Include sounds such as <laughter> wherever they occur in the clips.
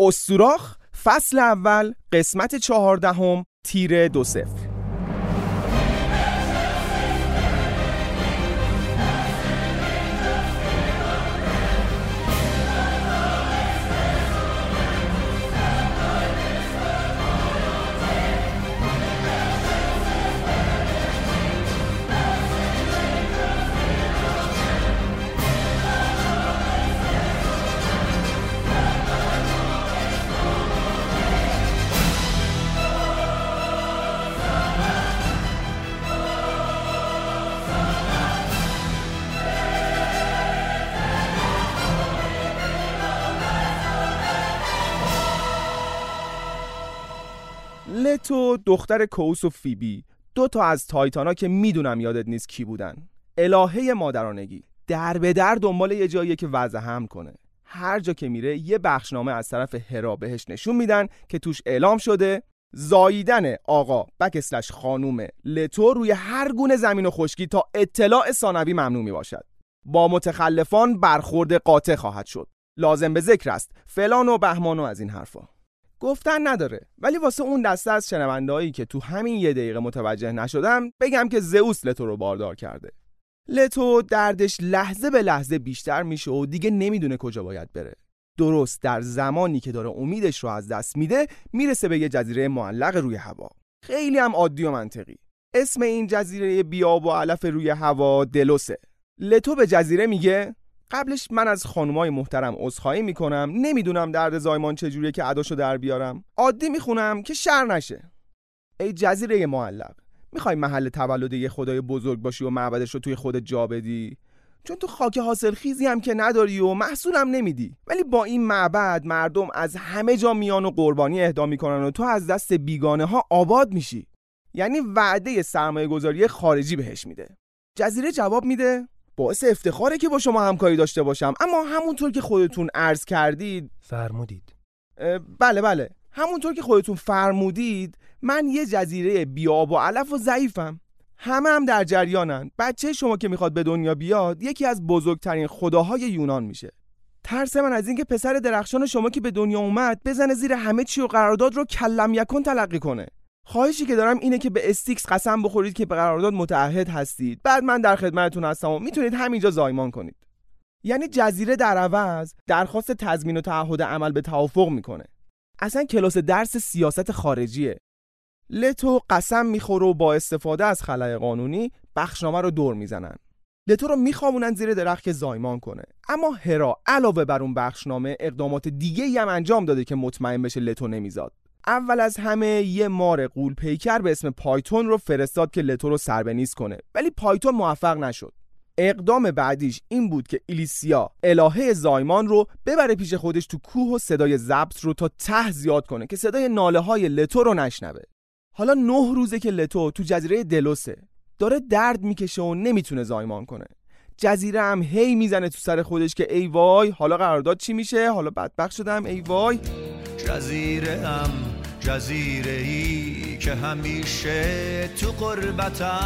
استوراخ فصل اول قسمت چهاردهم تیر دو لتو دختر کوس و فیبی. دو تا از تایتانا که می‌دونم یادت نیست کی بودن. الهه مادرانگی. در به در دنبال یه جاییه که وضع هم کنه. هر جا که میره یه بخشنامه از طرف هرا بهش نشون میدن که توش اعلام شده زاییدن آقا بکسلش خانوم لتو روی هر گونه زمین و خشکی تا اطلاع ثانوی ممنوع می باشد با متخلفان برخورد قاطع خواهد شد. لازم به ذکر است. فلان و بهمان و از این حرفا. گفتن نداره. ولی واسه اون دسته از شنوندهایی که تو همین یه دقیقه متوجه نشدم بگم که زئوس لتو رو باردار کرده. لتو دردش لحظه به لحظه بیشتر میشه و دیگه نمی‌دونه کجا باید بره. درست در زمانی که داره امیدش رو از دست میده می‌رسه به یه جزیره معلق روی هوا. خیلی هم عادی و منطقی. اسم این جزیره بیاب و علف روی هوا دلوسه. لتو به جزیره میگه؟ قبلش من از خانمای محترم عذرخواهی می‌کنم. نمی‌دونم درد زایمان چجوریه که اداشو در بیارم. عادی می‌خونم که شر نشه. ای جزیره معلق می‌خوای محل تولد یه خدای بزرگ باشی و معبدش رو توی خودت جا بدی؟ چون تو خاک حاصل خیزی هم که نداری و محصولم نمیدی. ولی با این معبد مردم از همه جا میان و قربانی اهدا می‌کنن و تو از دست بیگانه ها آباد میشی. یعنی وعده سرمایه گذاری خارجی بهش میده. جزیره جواب میده؟ باعث افتخاره که با شما همکاری داشته باشم. اما همونطور که خودتون عرض کردید فرمودید. بله بله. همونطور که خودتون فرمودید من یه جزیره بیاب و علف و ضعیفم. همه هم در جریانن. بچه شما که می‌خواد به دنیا بیاد یکی از بزرگترین خداهای یونان میشه. ترس من از اینکه پسر درخشان شما که به دنیا اومد بزنه زیر همه چی و قرارداد رو کلم یکن تلقی کنه. خواهشی که دارم اینه که به استیکس قسم بخورید که به قرارداد متعهد هستید. بعد من در خدمتتون هستم و می‌تونید همینجا زایمان کنید. یعنی جزیره در عوض درخواست تضمین و تعهد عمل به توافق می‌کنه. اصلا کلاس درس سیاست خارجیه. لتو قسم می‌خوره و با استفاده از خلای قانونی بخشنامه رو دور می‌زنن. لتو رو میخوامونن زیر درخت که زایمان کنه. اما هرا علاوه بر اون بخشنامه اقدامات دیگه هم انجام داده که مطمئن بشه لتو نمیزاد. اول از همه یه مار قول پیکر به اسم پایتون رو فرستاد که لتو رو سربنیز کنه. ولی پایتون موفق نشد. اقدام بعدیش این بود که ایلیسیا الهه زایمان رو ببره پیش خودش تو کوه و صدای ضبط رو تا ته زیاد کنه که صدای ناله های لتو رو نشنوه. حالا نه روزه که لتو تو جزیره دلوسه. داره درد می‌کشه و نمی‌تونه زایمان کنه. جزیره هم هی می‌زنه تو سر خودش که ای وای حالا قرارداد چی میشه؟ حالا بدبخت شدم ای وای. جزیره هم جزیره ای که همیشه تو قربتم.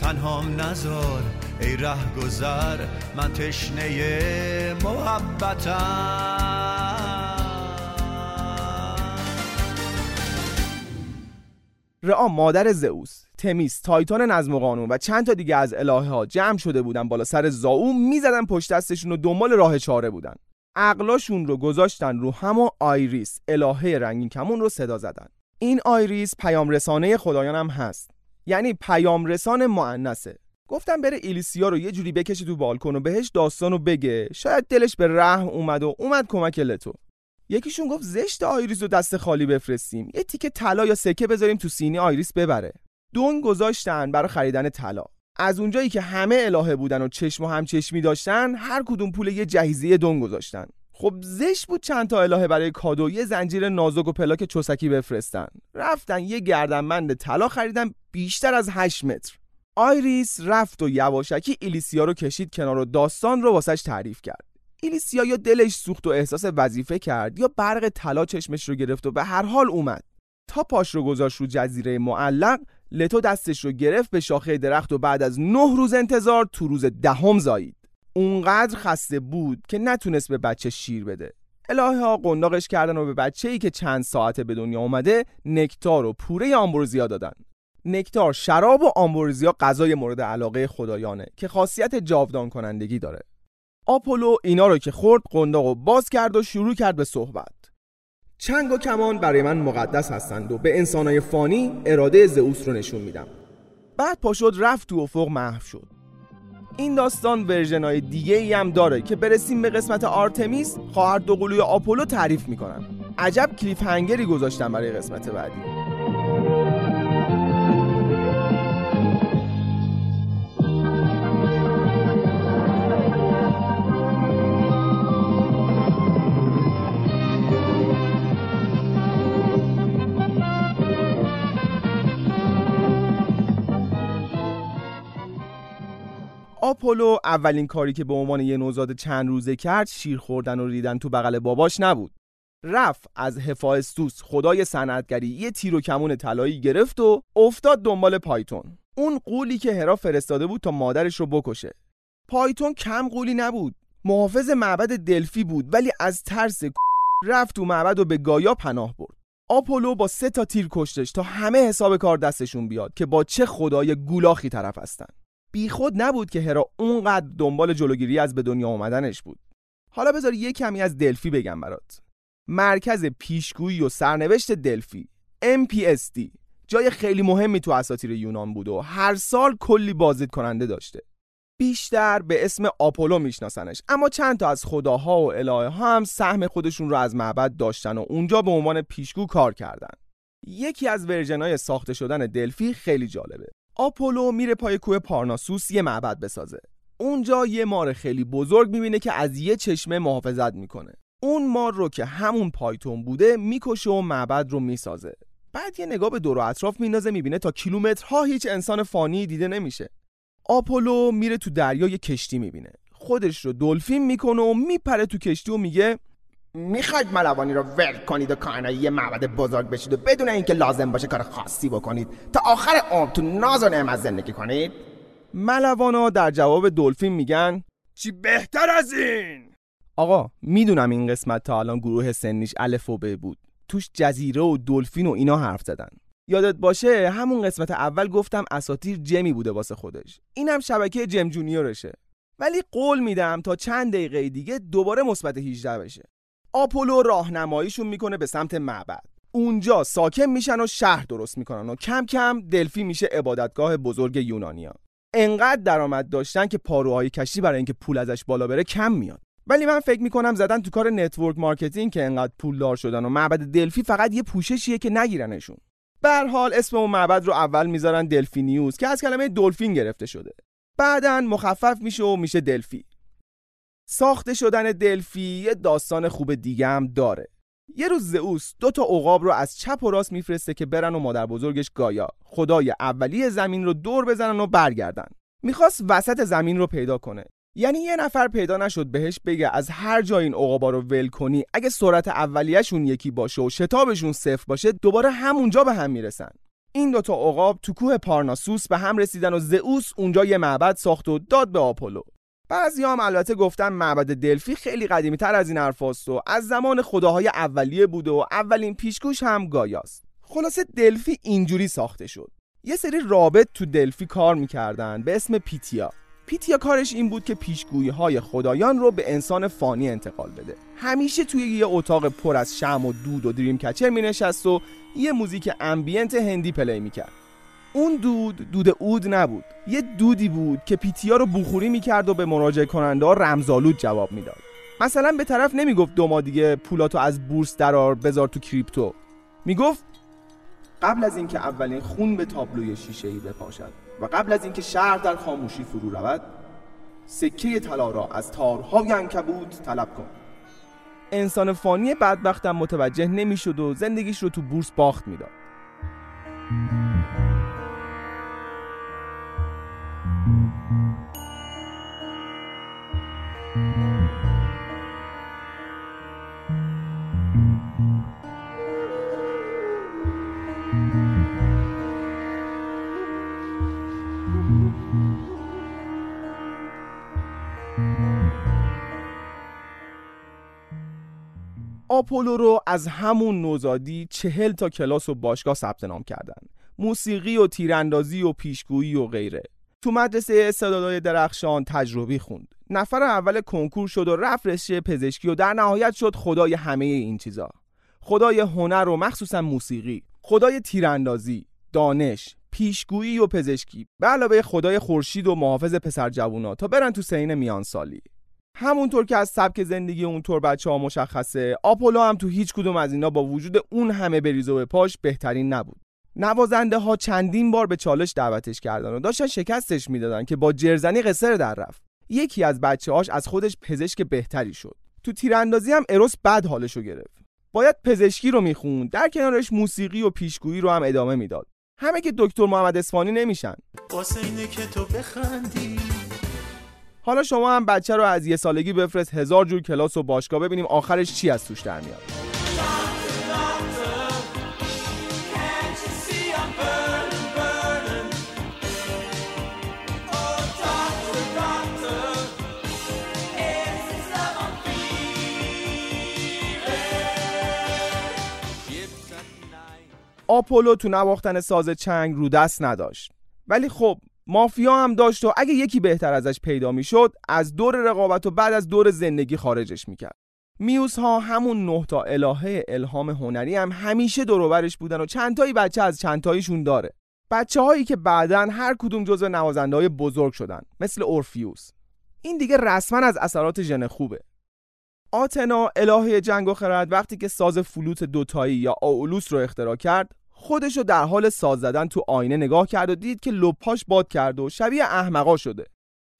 تنهام نزار ای ره گذر من تشنه محبتم. رعا مادر زئوس تمیس تایتان نظم و قانون و چند تا دیگه از الهه ها جمع شده بودن بالا سر زاوم می‌زدن پشت دستشون و دنبال راه چاره بودن. عقلاشون رو گذاشتن رو همون آیریس الهه رنگین کمون رو صدا زدن. این آیریس پیام رسان خدایان هم هست. یعنی پیام رسان مؤنثه. گفتم بره ایلیتیا رو یه جوری بکشه تو بالکن و بهش داستانو بگه. شاید دلش به رحم اومد و اومد کمک لتو. یکیشون گفت زشته آیریس رو دست خالی بفرستیم. یه تیکه طلا یا سکه بذاریم تو سینی آیریس ببره. دنگ گذاشتن برای خریدن طلا. از اونجایی که همه الهه بودن و چشم و همچشمی داشتن هر کدوم پول یه جهیزیه دنگ گذاشتن. خب زشت بود چند تا الهه برای کادو یه زنجیر نازک و پلاک چوسکی بفرستن. رفتن یه گردنبند طلا خریدن بیشتر از 8 متر. آیریس رفت و یواشکی ایلیسیا رو کشید کنار و داستان رو واسش تعریف کرد. ایلیسیا یا دلش سوخت و احساس وظیفه کرد یا برق طلا چشمش رو گرفت و به هر حال اومد. تا پاش رو گذاشت رو جزیره معلق لتو دستش رو گرفت به شاخه درخت و بعد از نه روز انتظار تو روز دهم زایید. اونقدر خسته بود که نتونست به بچه شیر بده. الهه ها قنداقش کردن و به بچه ای که چند ساعته به دنیا اومده نکتار و پوره آمبروزیا دادن. نکتار شراب و آمبروزیا غذای مورد علاقه خدایانه که خاصیت جاودان کنندگی داره. آپولو اینا رو که خورد قنداق و باز کرد و شروع کرد به صحبت. چنگ و کمان برای من مقدس هستند و به انسانای فانی اراده زئوس رو نشون میدم. بعد پاشد رفت تو افق محو شد. این داستان ورژنای دیگه ای هم داره که برسیم به قسمت آرتمیس خواهر دوقلوی آپولو تعریف می‌کنم عجب کلیف هنگری گذاشتم برای قسمت بعدی. آپولو اولین کاری که به عنوان یه نوزاد چند روزه کرد شیر خوردن و ریدن تو بغل باباش نبود. رفت از هفاستوس خدای صنعتگری یه تیر و کمون طلایی گرفت و افتاد دنبال پایتون. اون قولی که هرا فرستاده بود تا مادرش رو بکشه. پایتون کم قولی نبود. محافظ معبد دلفی بود ولی از ترس رفت تو معبد و به گایا پناه برد. آپولو با سه تا تیر کشتش تا همه حساب کار دستشون بیاد که با چه خدای گولاخی طرف هستن. بیخود نبود که هرا اونقدر دنبال جلوگیری از به دنیا آمدنش بود. حالا بذار یه کمی از دلفی بگم برات. مرکز پیشگویی و سرنوشت دلفی MPSD جای خیلی مهمی تو اساطیر یونان بود و هر سال کلی بازدید کننده داشته. بیشتر به اسم آپولو میشناسنش اما چند تا از خداها و الهه ها هم سهم خودشون رو از معبد داشتن و اونجا به عنوان پیشگو کار کردن. یکی از ورژنای ساخته شدن دلفی خیلی جالبه. آپولو میره پای کوه پارناسوس یه معبد بسازه. اونجا یه مار خیلی بزرگ می‌بینه که از یه چشمه محافظت می‌کنه. اون مار رو که همون پایتون بوده می‌کشه و معبد رو می‌سازه. بعد یه نگاه به دور و اطراف میندازه می‌بینه تا کیلومترها هیچ انسان فانی دیده نمیشه. آپولو میره تو دریا یه کشتی می‌بینه. خودش رو دلفین می‌کنه و میپره تو کشتی و میگه می‌خواید ملوانی رو ول کنید و کائنای یه معبد بزرگ بشید و بدون اینکه لازم باشه کار خاصی بکنید تا آخر عمر تو ناز و نعمت زندگی کنید؟ ملوانا در جواب دلفین میگن چی بهتر از این! آقا می‌دونم این قسمت تا الان گروه سنیش الف و ب بود. توش جزیره و دلفین و اینا حرف زدن. یادت باشه همون قسمت اول گفتم اساتیر جمی بوده واسه خودش. اینم شبکه جم جونیورشه. ولی قول میدم تا چند دقیقه دیگه دوباره مثبت 18 بشه. آپولو راهنماییشون می‌کنه به سمت معبد. اونجا ساکن میشن و شهر درست می‌کنن و کم کم دلفی میشه عبادتگاه بزرگ یونانیا انقدر درآمد داشتن که پاروهای کشتی برای اینکه پول ازش بالا بره کم میاد. ولی من فکر می‌کنم زدن تو کار network marketing که انقدر پولدار شدن و معبد دلفی فقط یه پوششیه که نگیرنشون. به هر حال اسم اون معبد رو اول می‌ذارن دلفینیوس که از کلمه دلفین گرفته شده. بعدا مخفف میشه و میشه دلفی. ساخته شدن دلفی یه داستان خوب دیگه هم داره. یه روز زئوس دو تا عقاب رو از چپ و راست میفرسته که برن و مادر بزرگش گایا خدای اولی زمین رو دور بزنن و برگردن. می‌خواست وسط زمین رو پیدا کنه. یعنی یه نفر پیدا نشد بهش بگه از هر جای این عقابا رو ول کنی اگه سرعت اولیهشون یکی باشه و شتابشون صفر باشه دوباره همونجا به هم می‌رسن. این دوتا عقاب تو کوه پارناسوس به هم رسیدن و زئوس اونجا یه معبد ساخت و داد به آپولو. بعضی هم البته گفتن معبد دلفی خیلی قدیمی تر از این حرفاست و از زمان خداهای اولیه بوده و اولین پیشگوش هم گایاست. خلاصه دلفی اینجوری ساخته شد. یه سری رابط تو دلفی کار می‌کردن به اسم پیتیا. پیتیا کارش این بود که پیشگویی های خدایان رو به انسان فانی انتقال بده. همیشه توی یه اتاق پر از شمع و دود و dream catcher می نشست و یه موزیک ambient هندی play می‌کرد. اون دود دود عود نبود. یه دودی بود که پیتیا رو بخوری می‌کرد و به مراجعه کننده ها رمزالود جواب می‌داد. مثلا به طرف نمی‌گفت دو ماه دیگه پولاتو از بورس درار بذار تو crypto. می‌گفت قبل از اینکه اولین خون به تابلوی شیشه ای بپاشد و قبل از اینکه شهر در خاموشی فرو رود سکه طلا را از تارهای انکبوت طلب کن. انسان فانی بدبختم متوجه نمی‌شد و زندگیش رو تو بورس باخت می‌داد. آپولو رو از همون نوزادی چهل تا کلاس و باشگاه ثبت نام کردن. موسیقی و تیراندازی و پیشگویی و غیره. تو مدرسه استعدادهای درخشان تجربی خوند. نفر اول کنکور شد و رفت رشته پزشکی و در نهایت شد خدای همه این چیزا. خدای هنر و مخصوصا موسیقی. خدای تیراندازی دانش پیشگویی و پزشکی. به علاوه خدای خورشید و محافظ پسر جوونا تا برن تو سین میان سالی همونطور که از سبک زندگی اونطور بچه ها مشخصه آپولو هم تو هیچ کدوم از اینا با وجود اون همه بریز به پاش بهترین نبود. نوازنده ها چندین بار به چالش دعوتش کردن و داشتن شکستش می‌دادن که با جرزنی قصر در رفت. یکی از بچه هاش از خودش پزشک بهتری شد. تو تیراندازی هم اروس بد حالشو گرفت. باید پزشکی رو می‌خوند در کنارش موسیقی و پیشگویی رو هم ادامه می‌داد. همه که دکتر محمد اسفانی نمیشن. که تو بخندی. حالا شما هم بچه رو از یه سالگی بفرست هزار جور کلاس و باشگاه ببینیم آخرش چی از توش در میاد. آپولو تو نواختن ساز چنگ رو دست نداشت. ولی خب مافیا هم داشت و اگه یکی بهتر ازش پیدا می‌شد از دور رقابت و بعد از دور زندگی خارجش می‌کرد. میوس ها همون نه تا الهه الهام هنری هم همیشه دوروبرش بودن و چندتایی بچه از چندتاییشون داره. بچه هایی که بعدا هر کدوم جزو نوازنده های بزرگ شدن مثل اورفیوس. این دیگه رسما از اثرات ژن خوبه. آتنا الهه جنگ و خرد وقتی که ساز فلوت دوتایی یا آولوس رو اختراع کرد خودش رو در حال ساز زدن تو آینه نگاه کرد و دید که لپاش باد کرد و شبیه احمقا شده.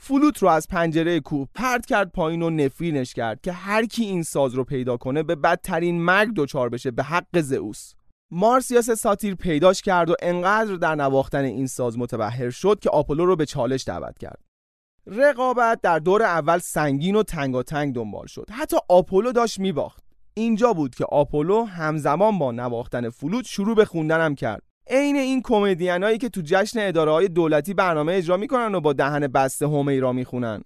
فلوت رو از پنجره کوه پرت کرد پایین و نفرینش کرد که هر کی این ساز رو پیدا کنه به بدترین مرگ دچار بشه به حق زئوس. مارسیاس ساتیر پیداش کرد و انقدر در نواختن این ساز متبهر شد که آپولو رو به چالش دعوت کرد. رقابت در دور اول سنگین و تنگاتنگ دنبال شد. حتی آپولو داشت میباخت. اینجا بود که آپولو همزمان با نواختن فلوت شروع به خوندنم کرد. عین این کمدینایی که تو جشن اداره های دولتی برنامه اجرا می‌کنن و با دهن بسته حمیرا می‌خونن.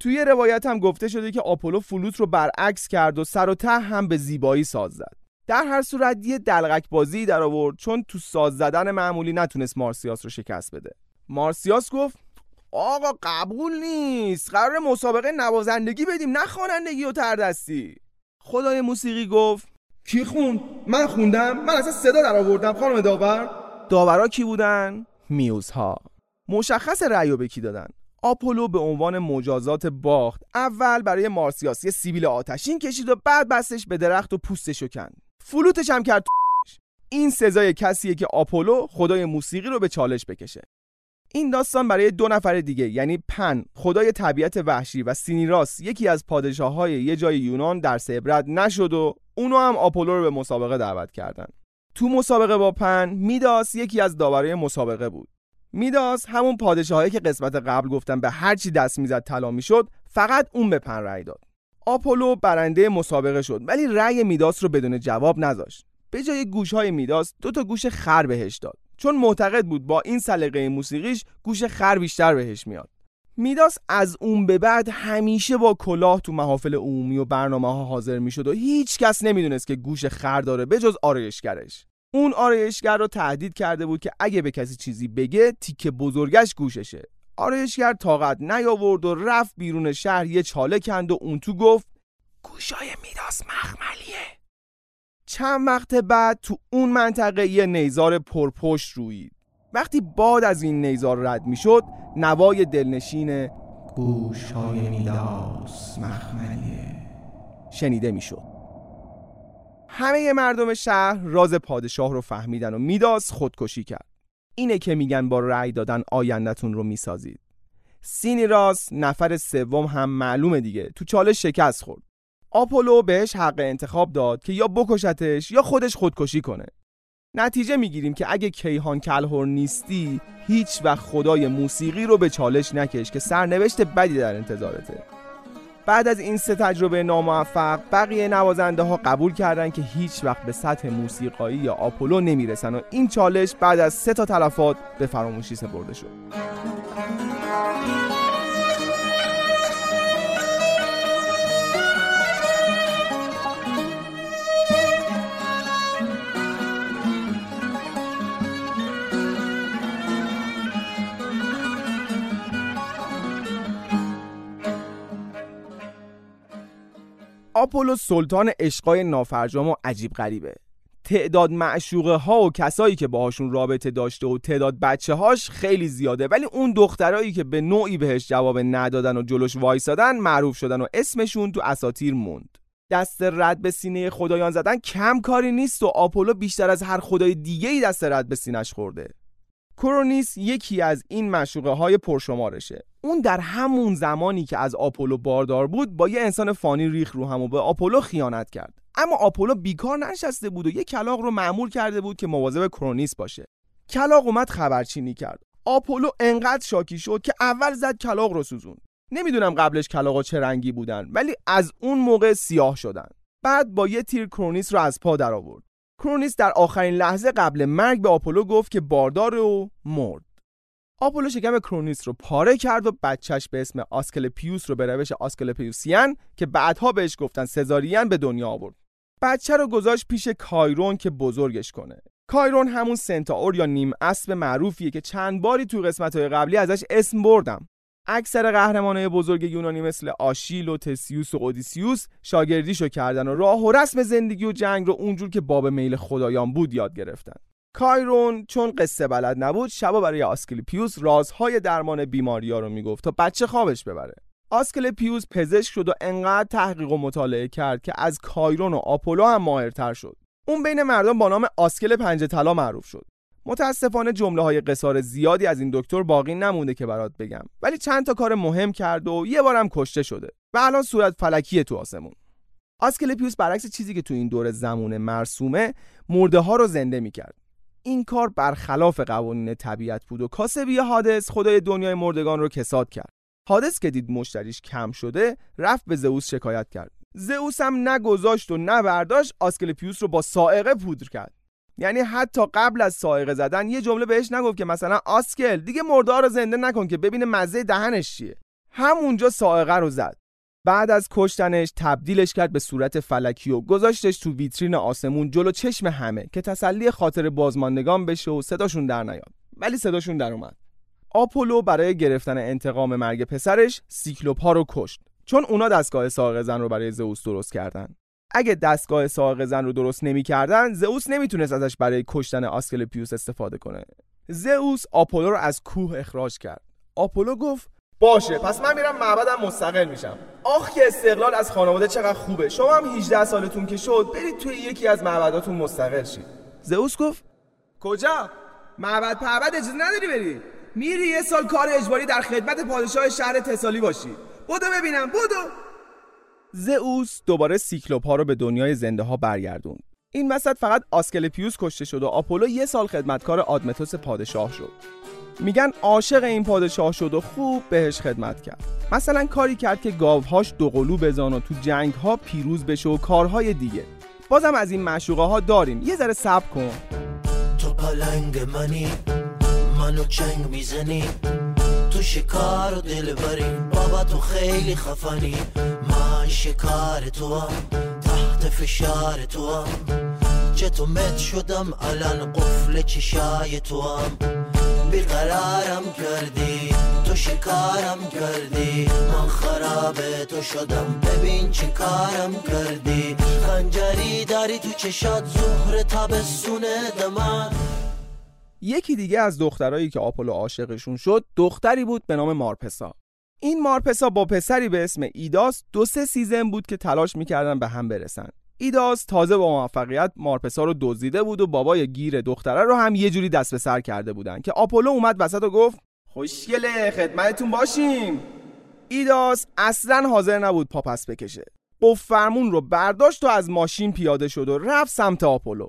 توی روایت هم گفته شده که آپولو فلوت رو برعکس کرد و سر و ته هم به زیبایی ساز زد. در هر صورت یه دلغک بازی در آورد چون تو ساز زدن معمولی نتونست مارسیاس رو شکست بده. مارسیاس گفت آقا قبول نیست. قرار مسابقه نوازندگی بدیم نه خوانندگی و تردستی. خدای موسیقی گفت کی خوند؟ من خوندم. من اصلا صدا در آوردم. خانم داور. داورا کی بودن؟ میوزها. مشخص رأی به کی دادن؟ آپولو به عنوان مجازات باخت. اول برای مارسیاسی سیبیل آتشین کشید و بعد بستش به درخت و پوستشو کند. فلوتش هم کرد <laughs> این سزای کسیه که آپولو خدای موسیقی رو به چالش بکشه. این داستان برای دو نفر دیگه یعنی پن خدای طبیعت وحشی و سینیراس یکی از پادشاه های یه جای یونان در عبرت نشد و اونو هم آپولو رو به مسابقه دعوت کردن. تو مسابقه با پن میداس یکی از داورای مسابقه بود. میداس همون پادشاهایی که قسمت قبل گفتن به هر چی دست می‌زد طلا می‌شد فقط اون به پن رأی داد. آپولو برنده مسابقه شد ولی رأی میداس رو بدون جواب نذاشت. به جای گوش های میداس دو تا گوش خر بهش داد. چون معتقد بود با این سلیقه موسیقیش گوش خر بیشتر بهش میاد. میداس از اون به بعد همیشه با کلاه تو محافل عمومی و برنامه ها حاضر می‌شد و هیچ کس نمی‌دونست که گوش خر داره به جز آرایشگرش. اون آرایشگر رو تهدید کرده بود که اگه به کسی چیزی بگه تیکه بزرگش گوششه. آرایشگر طاقت نیاورد و رفت بیرون شهر یه چاله کند و اون تو گفت گوشای میداس مخملیه. چند وقت بعد تو اون منطقه یه نیزار پرپشت روید. وقتی باد از این نیزار رد می‌شد نوای دلنشین گوشهای میداس مخملیه شنیده می‌شد. همه مردم شهر راز پادشاه رو فهمیدن و میداس خودکشی کرد. اینه که میگن با رأی دادن آیندهتون رو می‌سازید. سینی راس نفر سوم هم معلومه دیگه. تو چالش شکست خورد. آپولو بهش حق انتخاب داد که یا بکشتش یا خودش خودکشی کنه. نتیجه می‌گیریم که اگه کیهان کلهور نیستی هیچ وقت خدای موسیقی رو به چالش نکش که سرنوشت بدی در انتظارته. بعد از این سه تجربه ناموفق بقیه نوازنده ها قبول کردن که هیچ وقت به سطح موسیقایی یا آپولو نمی‌رسن و این چالش بعد از سه تا تلفات به فراموشی سپرده شد. آپولو سلطان عشقای نافرجام و عجیب غریبه. تعداد معشوقه ها و کسایی که باهاشون رابطه داشته و تعداد بچه هاش خیلی زیاده ولی اون دخترایی که به نوعی بهش جواب ندادن و جلوش وایسادن معروف شدن و اسمشون تو اساطیر موند. دست رد به سینه خدایان زدن کم کاری نیست و آپولو بیشتر از هر خدای دیگه ای دست رد به سینش خورده. کرونیس یکی از این معشوقه های پرشمارشه. اون در همون زمانی که از آپولو باردار بود با یه انسان فانی ریخت رو هم و به آپولو خیانت کرد. اما آپولو بیکار نشسته بود و یه کلاغ رو مامور کرده بود که مواظب کرونیس باشه. کلاق اومد خبرچینی کرد. آپولو انقدر شاکی شد که اول زد کلاق رو سوزون نمی‌دونم قبلش کلاقا چه رنگی بودن ولی از اون موقع سیاه شدن. بعد با یه تیر کرونیس رو از پا در آورد کرونیس در آخرین لحظه قبل مرگ به آپولو گفت که باردار و مرد. آپولو شکم کرونیس رو پاره کرد و بچهش به اسم آسکلپیوس رو به روش آسکلپیوسیان که بعدها بهش گفتن سزاریان به دنیا آورد. بچه رو گذاشت پیش کایرون که بزرگش کنه. کایرون همون سنتاور یا نیم اسب معروفیه که چند باری تو قسمت های قبلی ازش اسم بردم. اکثر قهرمانای بزرگ یونانی مثل آشیل و تسیوس و اودیسیوس شاگردیشو کردن و راه و رسم زندگی و جنگ رو اونجور که باب میل خدایان بود یاد گرفتن. کایرون چون قصه بلد نبود شبا برای آسکلیپیوس رازهای درمان بیماریا رو می‌گفت تا بچه خوابش ببره. آسکلپیوس پزشک شد و انقدر تحقیق و مطالعه کرد که از کایرون و آپولو هم ماهرتر شد. اون بین مردم با نام آسکل پنج طلا معروف شد. متاسفانه جمله های قصار زیادی از این دکتر باقی نمونده که برات بگم. ولی چند تا کار مهم کرد و یه بارم کشته شده و الان صورت فلکیه تو آسمون. آسکلپیوس برعکس چیزی که تو این دور زمونه مرسومه مرده ها رو زنده می‌کرد. این کار برخلاف قوانین طبیعت بود و کاسبی حادث خدای دنیای مردگان رو کساد کرد. حادث که دید مشتریش کم شده رفت به زئوس شکایت کرد. زئوس هم نگذاشت و نه برداشت آسکلپیوس رو با سائقه پودر کرد. یعنی حتی قبل از سائقه زدن یه جمله بهش نگفت که مثلا آسکل دیگه مرده رو زنده نکن که ببینه مزه دهنش چیه. همونجا سائقه رو زد. بعد از کشتنش تبدیلش کرد به صورت فلکی و گذاشتش تو ویترین آسمون جلو چشم همه که تسلی خاطر بازماندگان بشه و صداشون در نیاد. ولی صداشون در اومد. آپولو برای گرفتن انتقام مرگ پسرش سیکلوپا رو کشت. چون اونا دستگاه ساق زن رو برای زئوس درست کردن. اگه دستگاه ساق زن رو درست نمی‌کردن زئوس نمی‌تونست ازش برای کشتن آسکلپیوس استفاده کنه. زئوس آپولو رو از کوه اخراج کرد. آپولو گفت باشه پس من میرم معبدم مستقل میشم. آخ که استقلال از خانواده چقدر خوبه. شما هم 18 سالتون که شد برید توی یکی از معبداتون مستقل شید. زئوس گفت کجا؟ معبد پعبد اجازه نداری بری؟ میری یه سال کار اجباری در خدمت پادشاه شهر تسالی باشی. بودو ببینم بودو زئوس دوباره سیکلوپ ها رو به دنیای زنده ها برگردوند. این وسط فقط آسکلپیوس کشته شد و آپولو یه سال خدمتکار آدمتوس پادشاه شد. میگن عاشق این پادشاه شد و خوب بهش خدمت کرد. مثلا کاری کرد که گاوهاش دوقلو بزان و تو جنگ ها پیروز بشه و کارهای دیگه. بازم از این معشوقه ها داریم. یه ذره صبر کن. تو پلنگ منی منو چنگ می‌زنی. تو شکار و دلبری بابا تو خیلی خفنی. من شکار تو هم فشار تو هم چه مت شدم الان قفل چشای تو هم بیقرارم کردی تو شکارم کردی. من خراب تو شدم ببین چی کارم کردی. خنجری داری تو چشات زهر تابستونه دمن یکی دیگه از دخترایی که آپولو عاشقشون شد دختری بود به نام مارپسا. این مارپسا با پسری به اسم ایداس دو سه season بود که تلاش می‌کردن به هم برسن. ایداس تازه با موفقیت مارپسا رو دزدیده بود و بابای گیر دختره رو هم یه جوری دست به سر کرده بودن که آپولو اومد وسط و گفت خوشگله خدمتتون باشیم. ایداس اصلا حاضر نبود پاپس بکشه. قف فرمون رو برداشت و از ماشین پیاده شد و رفت سمت آپولو.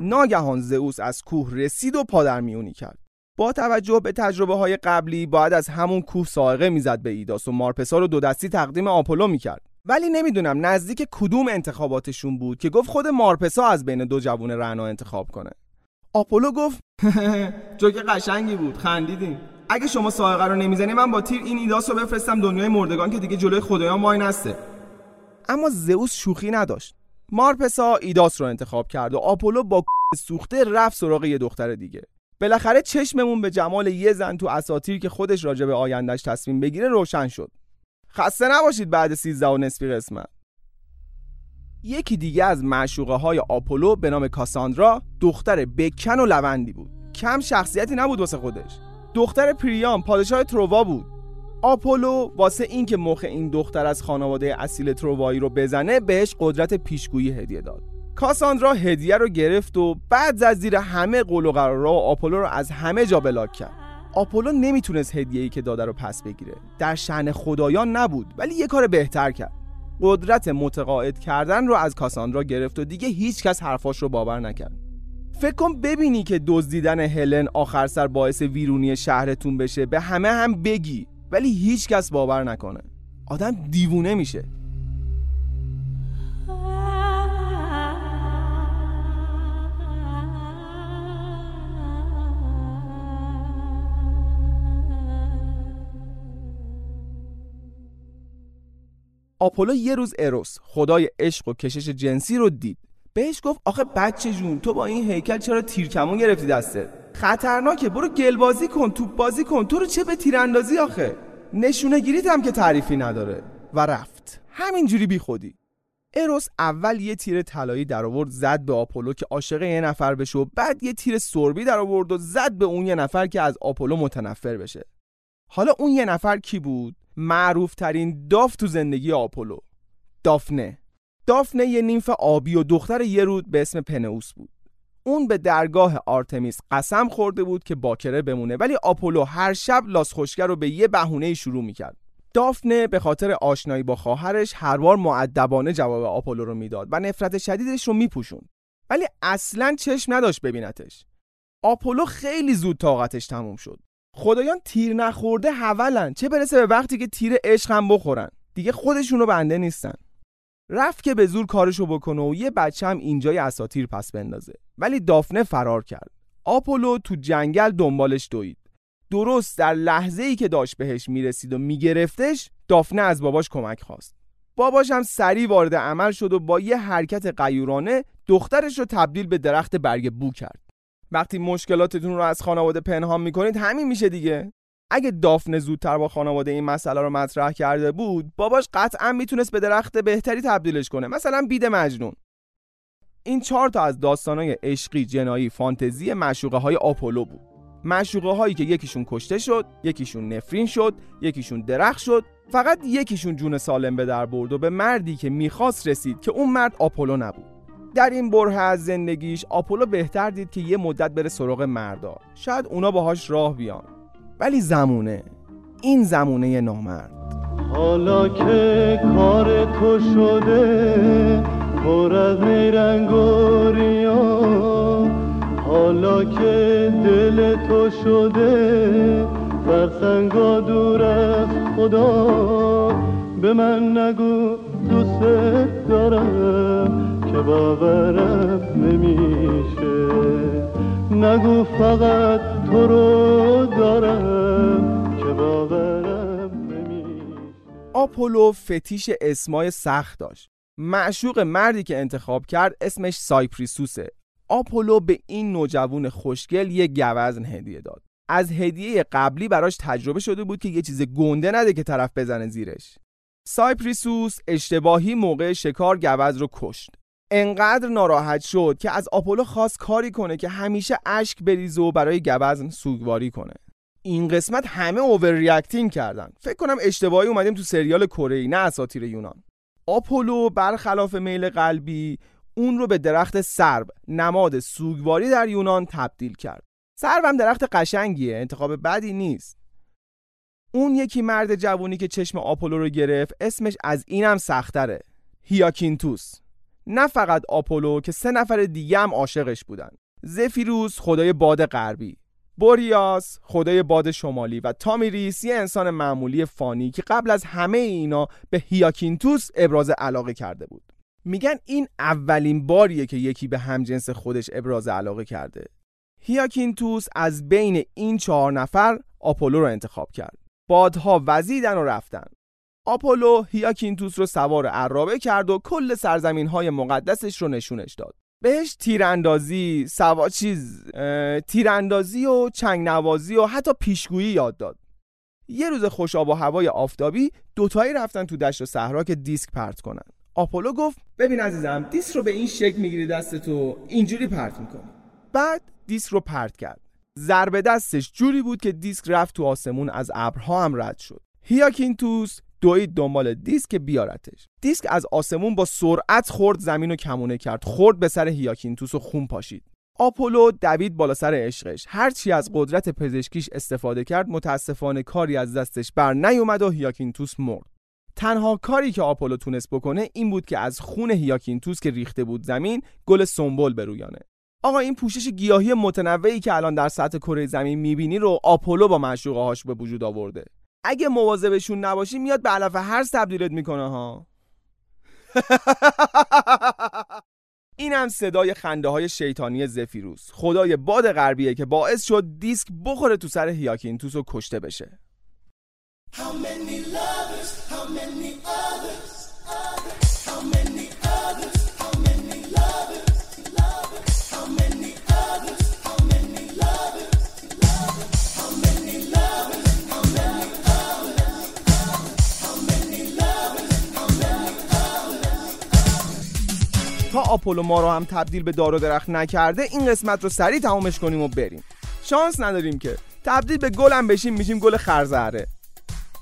ناگهان زئوس از کوه رسید و پادرمیونی کرد. با توجه به تجربه های قبلی باید از همون کوه سائقه می‌زد به ایداس و مارپسا رو دو دستی تقدیم آپولو می‌کرد. ولی نمی‌دونم نزدیک کدوم انتخاباتشون بود که گفت خود مارپسا از بین دو جوون رعنا انتخاب کنه. آپولو گفت <laughs> جوک قشنگی بود خندیدیم. اگه شما سائقه رو نمی‌زنی من با تیر این ایداس رو بفرستم دنیای مردگان که دیگه جلوی خدایان وای نسته. اما زئوس شوخی نداشت. مارپسا ایداس رو انتخاب کرد و آپولو با <laughs> سوخته رفت سراغ یه دختر دیگه. بالاخره چشممون به جمال یه زن تو اساطیر که خودش راجع به آیندهش تصمیم بگیره روشن شد. خسته نباشید بعد 13 و نصفی قسمت. یکی دیگه از معشوقه های آپولو به نام کاساندرا دختر بکن و لوندی بود. کم شخصیتی نبود واسه خودش. دختر پریام پادشاه تروا بود. آپولو واسه اینکه مخ این دختر از خانواده اصیل تروایی رو بزنه بهش قدرت پیشگویی هدیه داد. کاساندرا هدیه رو گرفت و بعد از زیر همه قول و قرارا آپولو رو از همه جا بلاک کرد. آپولو نمی‌تونست هدیه‌ای که داده رو پس بگیره. در شن خدایان نبود ولی یه کار بهتر کرد. قدرت متقاعد کردن رو از کاساندرا گرفت و دیگه هیچ کس حرفاش رو باور نکرد. فکر کن ببینی که دزدیدن هلن آخر سر باعث ویرونی شهرتون بشه. به همه هم بگی ولی هیچ کس باور نکنه. آدم دیوونه میشه. آپولو یه روز اروس خدای عشق و کشش جنسی رو دید. بهش گفت آخه بچه جون تو با این هیکل چرا تیرکمون گرفتی دستت؟ خطرناکه برو گل بازی کن توپ بازی کن تو رو چه به تیراندازی آخه؟ نشونه گیریت هم که تعریفی نداره. و رفت. همینجوری بی خودی. اروس اول یه تیر طلایی در آورد زد به آپولو که عاشق یه نفر بشه و بعد یه تیر سربی در آورد و زد به اون یه نفر که از آپولو متنفر بشه. حالا اون یه نفر کی بود؟ معروف ترین داف تو زندگی آپولو. دافنه. دافنه یه نیمف آبی و دختر یه رود به اسم پنئوس بود. اون به درگاه آرتمیس قسم خورده بود که باکره بمونه ولی آپولو هر شب لاس خوشگر رو به یه بهونه شروع می‌کرد. دافنه به خاطر آشنایی با خواهرش هر بار معدبانه جواب آپولو رو می‌داد و نفرت شدیدش رو میپوشوند. ولی اصلا چشم نداشت ببینتش. آپولو خیلی زود طاقتش تموم شد. خدایان تیر نخورده حولن. چه برسه به وقتی که تیر عشق هم بخورن؟ دیگه خودشونو بنده نیستن. رفت که به زور کارشو بکنه و یه بچه هم اینجای اساتیر پس بندازه. ولی دافنه فرار کرد. آپولو تو جنگل دنبالش دوید. درست در لحظه ای که داشت بهش می‌رسید و میگرفتش دافنه از باباش کمک خواست. باباش هم سریع وارد عمل شد و با یه حرکت قیورانه دخترش رو تبدیل به درخت برگ بو کرد. وقتی مشکلاتتون رو از خانواده پنهان می‌کنید همین میشه دیگه. اگه دافنه زودتر با خانواده این مسئله رو مطرح کرده بود باباش قطعا می‌تونست به درخت بهتری تبدیلش کنه مثلا بید مجنون. این چهار تا از داستانهای عشقی جنایی فانتزی معشوقه های آپولو بود. معشوقه هایی که یکیشون کشته شد یکیشون نفرین شد یکیشون درخت شد فقط یکیشون جون سالم به در برد و به مردی که می‌خواست رسید که اون مرد آپولو نبود. در این بره از زندگیش آپولو بهتر دید که یه مدت بره سراغ مردا. شاید اونا باهاش راه بیان. ولی زمونه. این زمونه نامرد. حالا که کار تو شده پر از نیرنگ حالا که دل تو شده سنگا دور از خدا. به من نگو دوست دارم. که باورم نمیشه. نگو فقط تو رو دارم که باورم نمیشه. آپولو فتیش اسمای سخت داشت. معشوق مردی که انتخاب کرد اسمش سایپریسوسه. آپولو به این نوجوان خوشگل یه گوزن هدیه داد. از هدیه قبلی براش تجربه شده بود که یه چیز گنده نده که طرف بزنه زیرش. سایپریسوس اشتباهی موقع شکار گوزن رو کشت. انقدر ناراحت شد که از آپولو خواست کاری کنه که همیشه اشک بریزه و برای گوزن سوگواری کنه. این قسمت همه overreacting کردن. فکر کنم اشتباهی اومدیم تو سریال کره نه اساطیر یونان. آپولو برخلاف میل قلبی اون رو به درخت سرو نماد سوگواری در یونان تبدیل کرد. سرو هم درخت قشنگیه انتخاب بدی نیست. اون یکی مرد جوونی که چشم آپولو رو گرفت اسمش از اینم سختره هیاکینتوس. نه فقط آپولو که سه نفر دیگه هم عاشقش بودن. زفیروس خدای باد غربی بوریاس خدای باد شمالی و تامیریس یه انسان معمولی فانی که قبل از همه اینا به هیاکینتوس ابراز علاقه کرده بود. میگن این اولین باریه که یکی به همجنس خودش ابراز علاقه کرده. هیاکینتوس از بین این چهار نفر آپولو رو انتخاب کرد. بادها وزیدن و رفتن. آپولو هیاکینتوس رو سوار ارابه کرد و کل سرزمین های مقدسش رو نشونش داد. بهش تیراندازی سوا چیز تیراندازی و چنگ نوازی و حتی پیشگویی یاد داد. یه روز خوش آب و هوای آفتابی دوتایی رفتن تو دشت و صحرا که دیسک پرت کنن. آپولو گفت ببین عزیزم دیسک رو به این شکل می‌گیری دست تو اینجوری پرت می‌کنی. بعد دیسک رو پرت کرد. ضربه دستش جوری بود که دیسک رفت تو آسمون از ابرها هم رد شد. هیاکینتوس دوید دنبال دیسک بیارتش. دیسک از آسمون با سرعت خورد زمین و کمونه کرد. خورد به سر هیاکینتوس و خون پاشید. آپولو دوید بالا سر عشقش. هرچی از قدرت پزشکیش استفاده کرد متاسفانه کاری از دستش بر نیومد و هیاکینتوس مرد. تنها کاری که آپولو تونست بکنه این بود که از خون هیاکینتوس که ریخته بود زمین گل سنبل برویانه. آقا این پوشش گیاهی متنوعی که الان در سطح کره زمین می‌بینی رو آپولو با معشوقه هاش به وجود آورده. اگه مواظبشون نباشی میاد به علف هر تبدیلت می‌کنه ها. <laughs> اینم صدای خنده های شیطانی زفیروس. خدای باد غربیه که باعث شد دیسک بخوره تو سر هیاکینتوس و کشته بشه. آپولو ما رو هم تبدیل به دار و درخت نکرده این قسمت رو سریع تمامش کنیم و بریم. شانس نداریم که. تبدیل به گلم بشیم میشیم گل خرزهره.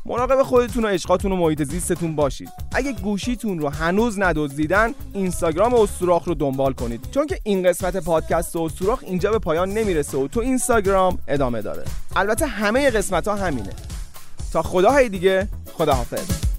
مراقب خودتون و عشقاتون و محیط زیستتون باشید. اگه گوشیتون رو هنوز ندزدیدن اینستاگرام استوراخ رو دنبال کنید. چون که این قسمت پادکست استوراخ اینجا به پایان نمی‌رسه و تو اینستاگرام ادامه داره. البته همه قسمت ها همینه. تا خداهای دیگه خداحافظ.